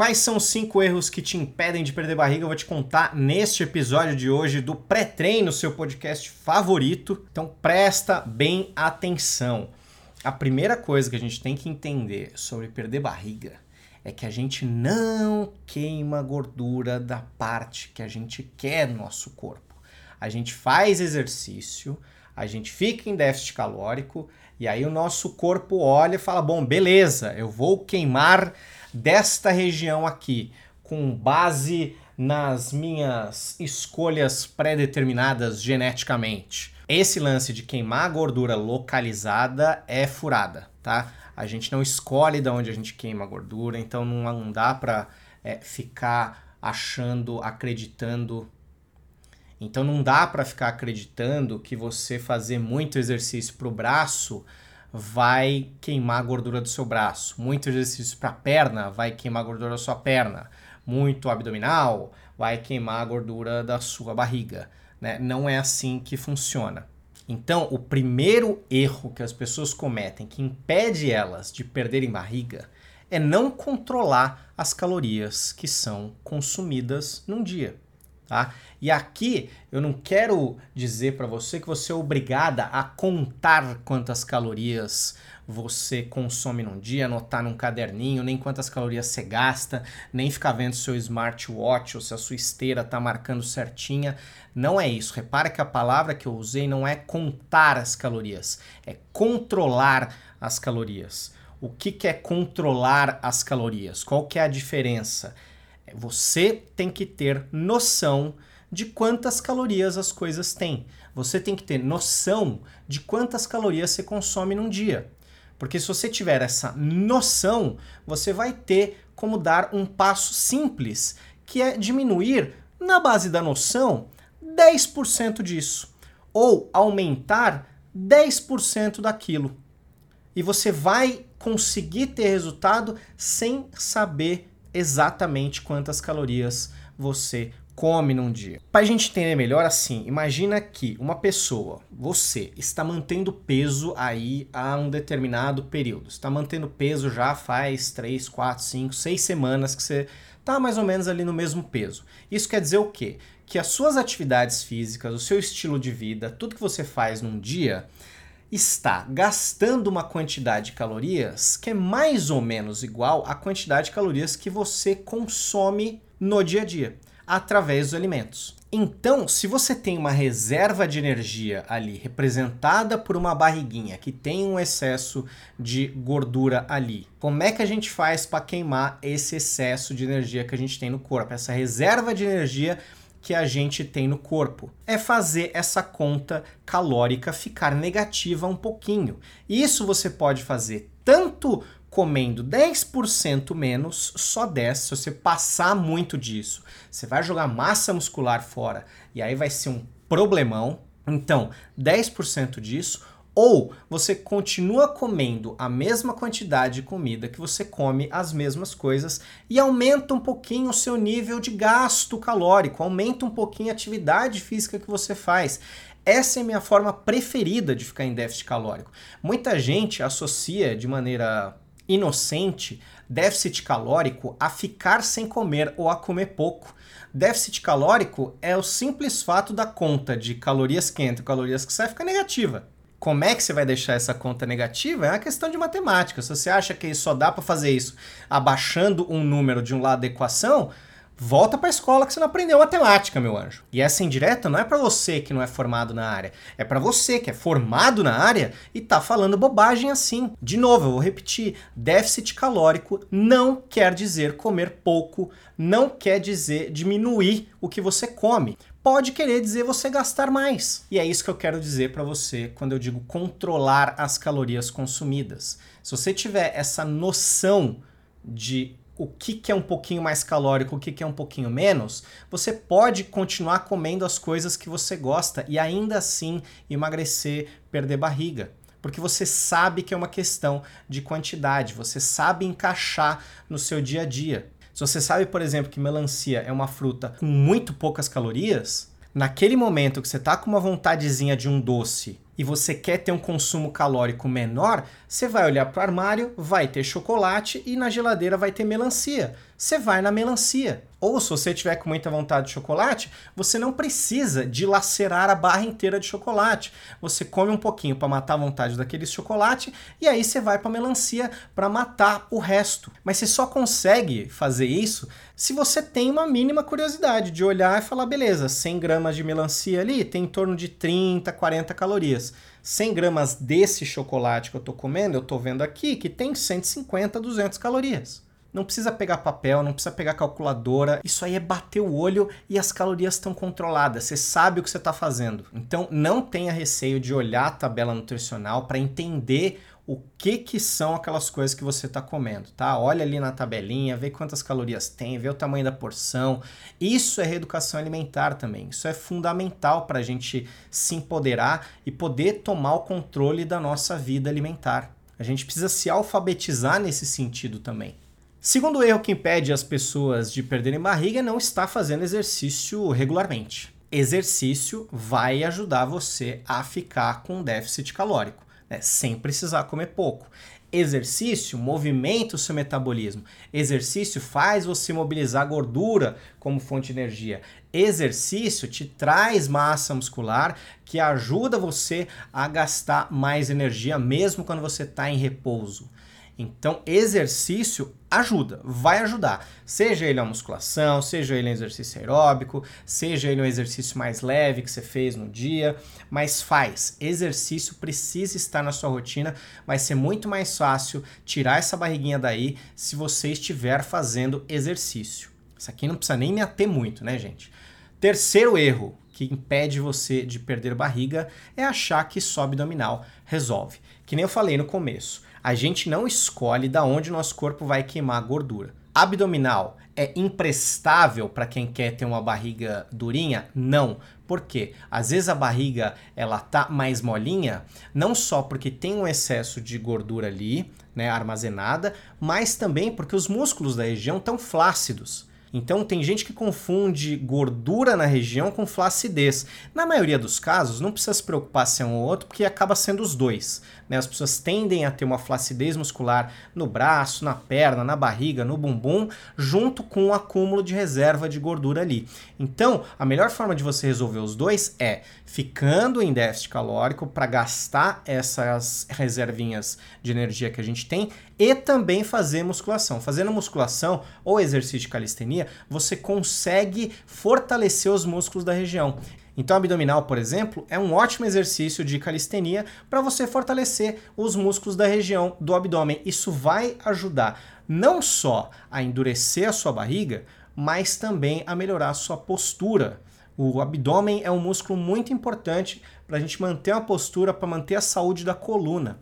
Quais são os cinco erros que te impedem de perder barriga? Eu vou te contar neste episódio de hoje do Pré-Treino, seu podcast favorito. Então presta bem atenção. A primeira coisa que a gente tem que entender sobre perder barriga é que a gente não queima gordura da parte que a gente quer no nosso corpo. A gente faz exercício, a gente fica em déficit calórico e aí o nosso corpo olha e fala: bom, beleza, eu vou queimar desta região aqui, com base nas minhas escolhas pré-determinadas geneticamente. Esse lance de queimar gordura localizada é furada, tá? A gente não escolhe de onde a gente queima a gordura, então não dá para é, ficar achando, acreditando. Então não dá para ficar acreditando que você fazer muito exercício para o braço vai queimar a gordura do seu braço. Muito exercício para perna vai queimar a gordura da sua perna. Muito abdominal vai queimar a gordura da sua barriga. Né? Não é assim que funciona. Então, o primeiro erro que as pessoas cometem que impede elas de perderem barriga é não controlar as calorias que são consumidas num dia. Tá? E aqui eu não quero dizer para você que você é obrigada a contar quantas calorias você consome num dia, anotar num caderninho, nem quantas calorias você gasta, nem ficar vendo seu smartwatch ou se a sua esteira está marcando certinha. Não é isso. Repara que a palavra que eu usei não é contar as calorias, é controlar as calorias. O que, que é controlar as calorias? Qual que é a diferença? Você tem que ter noção de quantas calorias as coisas têm. Você tem que ter noção de quantas calorias você consome num dia. Porque se você tiver essa noção, você vai ter como dar um passo simples, que é diminuir, na base da noção, 10% disso. Ou aumentar 10% daquilo. E você vai conseguir ter resultado sem saber exatamente quantas calorias você come num dia. Para a gente entender melhor assim, imagina que uma pessoa, você, está mantendo peso aí há um determinado período. Está mantendo peso já faz 3, 4, 5, 6 semanas que você está mais ou menos ali no mesmo peso. Isso quer dizer o quê? Que as suas atividades físicas, o seu estilo de vida, tudo que você faz num dia, está gastando uma quantidade de calorias que é mais ou menos igual à quantidade de calorias que você consome no dia a dia, através dos alimentos. Então, se você tem uma reserva de energia ali representada por uma barriguinha que tem um excesso de gordura ali, como é que a gente faz para queimar esse excesso de energia que a gente tem no corpo? Essa reserva de energia que a gente tem no corpo. É fazer essa conta calórica ficar negativa um pouquinho. Isso você pode fazer tanto comendo 10% menos, só 10, se você passar muito disso, você vai jogar massa muscular fora e aí vai ser um problemão. Então, 10% disso ou você continua comendo a mesma quantidade de comida que você come as mesmas coisas e aumenta um pouquinho o seu nível de gasto calórico, aumenta um pouquinho a atividade física que você faz. Essa é a minha forma preferida de ficar em déficit calórico. Muita gente associa de maneira inocente déficit calórico a ficar sem comer ou a comer pouco. Déficit calórico é o simples fato da conta de calorias que entram e calorias que saem ficar negativa. Como é que você vai deixar essa conta negativa? É uma questão de matemática. Se você acha que só dá para fazer isso abaixando um número de um lado da equação, volta para a escola que você não aprendeu matemática, meu anjo. E essa indireta não é para você que não é formado na área, é para você que é formado na área e tá falando bobagem assim. De novo, eu vou repetir, déficit calórico não quer dizer comer pouco, não quer dizer diminuir o que você come pode querer dizer você gastar mais. E é isso que eu quero dizer para você quando eu digo controlar as calorias consumidas. Se você tiver essa noção de o que, que é um pouquinho mais calórico, o que, que é um pouquinho menos, você pode continuar comendo as coisas que você gosta e ainda assim emagrecer, perder barriga porque você sabe que é uma questão de quantidade, você sabe encaixar no seu dia a dia. Se você sabe, por exemplo, que melancia é uma fruta com muito poucas calorias, naquele momento que você está com uma vontadezinha de um doce e você quer ter um consumo calórico menor, você vai olhar para o armário, vai ter chocolate e na geladeira vai ter melancia. Você vai na melancia. Ou se você tiver com muita vontade de chocolate, você não precisa dilacerar a barra inteira de chocolate. Você come um pouquinho para matar a vontade daquele chocolate e aí você vai para melancia para matar o resto. Mas você só consegue fazer isso se você tem uma mínima curiosidade de olhar e falar, beleza, 100 gramas de melancia ali tem em torno de 30, 40 calorias. 100 gramas desse chocolate que eu estou comendo, eu estou vendo aqui que tem 150, 200 calorias. Não precisa pegar papel, não precisa pegar calculadora. Isso aí é bater o olho e as calorias estão controladas. Você sabe o que você está fazendo. Então não tenha receio de olhar a tabela nutricional para entender o que que são aquelas coisas que você está comendo, tá? Olha ali na tabelinha, vê quantas calorias tem, vê o tamanho da porção. Isso é reeducação alimentar também. Isso é fundamental para a gente se empoderar e poder tomar o controle da nossa vida alimentar. A gente precisa se alfabetizar nesse sentido também. Segundo erro que impede as pessoas de perderem barriga é não estar fazendo exercício regularmente. Exercício vai ajudar você a ficar com déficit calórico né? sem precisar comer pouco. Exercício movimenta o seu metabolismo. Exercício faz você mobilizar gordura como fonte de energia. Exercício te traz massa muscular que ajuda você a gastar mais energia mesmo quando você está em repouso. Então, exercício ajuda, vai ajudar. Seja ele uma musculação, seja ele um exercício aeróbico, seja ele um exercício mais leve que você fez no dia, mas faz. Exercício precisa estar na sua rotina, vai ser muito mais fácil tirar essa barriguinha daí se você estiver fazendo exercício. Isso aqui não precisa nem me ater muito, né, gente? Terceiro erro que impede você de perder barriga é achar que só abdominal resolve. Que nem eu falei no começo a gente não escolhe da onde o nosso corpo vai queimar a gordura. Abdominal é imprestável para quem quer ter uma barriga durinha? Não. Por quê? Às vezes a barriga ela tá mais molinha, não só porque tem um excesso de gordura ali, né, armazenada, mas também porque os músculos da região estão flácidos. Então tem gente que confunde gordura na região com flacidez. Na maioria dos casos, não precisa se preocupar se é um ou outro, porque acaba sendo os dois. Né? As pessoas tendem a ter uma flacidez muscular no braço, na perna, na barriga, no bumbum, junto com o um acúmulo de reserva de gordura ali. Então, a melhor forma de você resolver os dois é ficando em déficit calórico para gastar essas reservinhas de energia que a gente tem e também fazer musculação. Fazendo musculação ou exercício de calistenia, você consegue fortalecer os músculos da região. Então, abdominal, por exemplo, é um ótimo exercício de calistenia para você fortalecer os músculos da região do abdômen. Isso vai ajudar não só a endurecer a sua barriga, mas também a melhorar a sua postura. O abdômen é um músculo muito importante para a gente manter uma postura, para manter a saúde da coluna.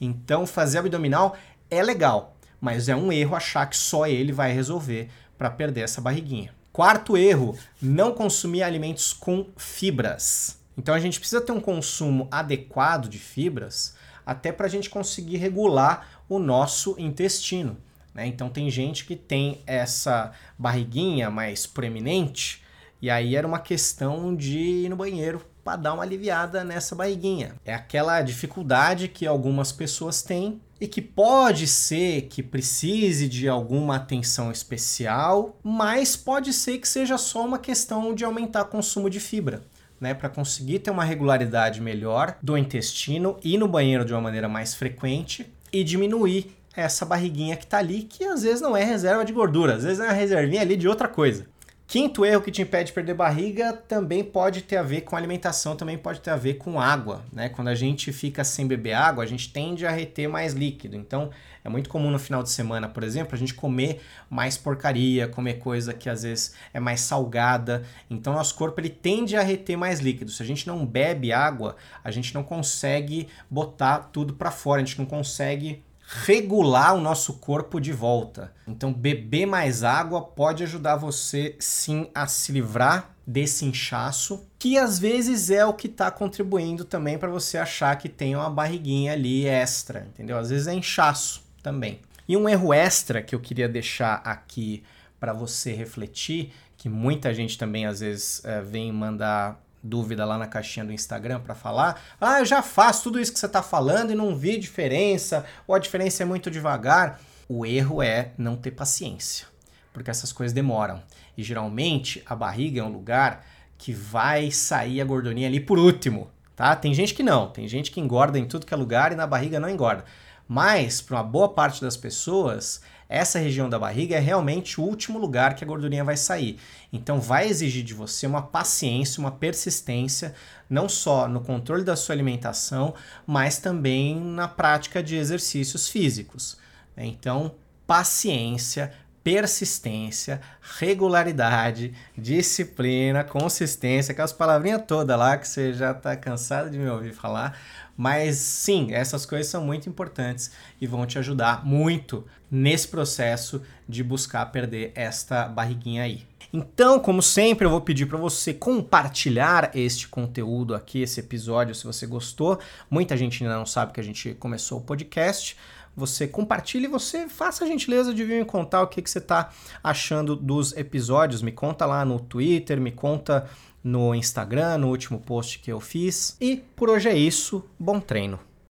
Então, fazer abdominal é legal, mas é um erro achar que só ele vai resolver para perder essa barriguinha. Quarto erro, não consumir alimentos com fibras. Então a gente precisa ter um consumo adequado de fibras até para a gente conseguir regular o nosso intestino. Né? Então tem gente que tem essa barriguinha mais proeminente e aí era uma questão de ir no banheiro para dar uma aliviada nessa barriguinha. É aquela dificuldade que algumas pessoas têm e que pode ser que precise de alguma atenção especial, mas pode ser que seja só uma questão de aumentar o consumo de fibra. Né, para conseguir ter uma regularidade melhor do intestino, ir no banheiro de uma maneira mais frequente e diminuir essa barriguinha que está ali, que às vezes não é reserva de gordura, às vezes é uma reservinha ali de outra coisa. Quinto erro que te impede de perder barriga também pode ter a ver com alimentação, também pode ter a ver com água, né? Quando a gente fica sem beber água, a gente tende a reter mais líquido. Então, é muito comum no final de semana, por exemplo, a gente comer mais porcaria, comer coisa que às vezes é mais salgada. Então, nosso corpo ele tende a reter mais líquido. Se a gente não bebe água, a gente não consegue botar tudo para fora, a gente não consegue regular o nosso corpo de volta. Então, beber mais água pode ajudar você sim a se livrar desse inchaço, que às vezes é o que está contribuindo também para você achar que tem uma barriguinha ali extra, entendeu? Às vezes é inchaço também. E um erro extra que eu queria deixar aqui para você refletir, que muita gente também às vezes é, vem mandar dúvida lá na caixinha do Instagram para falar. Ah, eu já faço tudo isso que você está falando e não vi diferença, ou a diferença é muito devagar. O erro é não ter paciência, porque essas coisas demoram. E geralmente a barriga é um lugar que vai sair a gordurinha ali por último, tá? Tem gente que não, tem gente que engorda em tudo que é lugar e na barriga não engorda. Mas, para uma boa parte das pessoas, essa região da barriga é realmente o último lugar que a gordurinha vai sair. Então, vai exigir de você uma paciência, uma persistência, não só no controle da sua alimentação, mas também na prática de exercícios físicos. Então, paciência, persistência, regularidade, disciplina, consistência, aquelas palavrinhas todas lá que você já está cansado de me ouvir falar. Mas sim, essas coisas são muito importantes e vão te ajudar muito nesse processo de buscar perder esta barriguinha aí. Então, como sempre, eu vou pedir para você compartilhar este conteúdo aqui, esse episódio, se você gostou. Muita gente ainda não sabe que a gente começou o podcast você compartilhe você faça a gentileza de vir me contar o que, que você está achando dos episódios. Me conta lá no Twitter, me conta no Instagram, no último post que eu fiz. E por hoje é isso. Bom treino!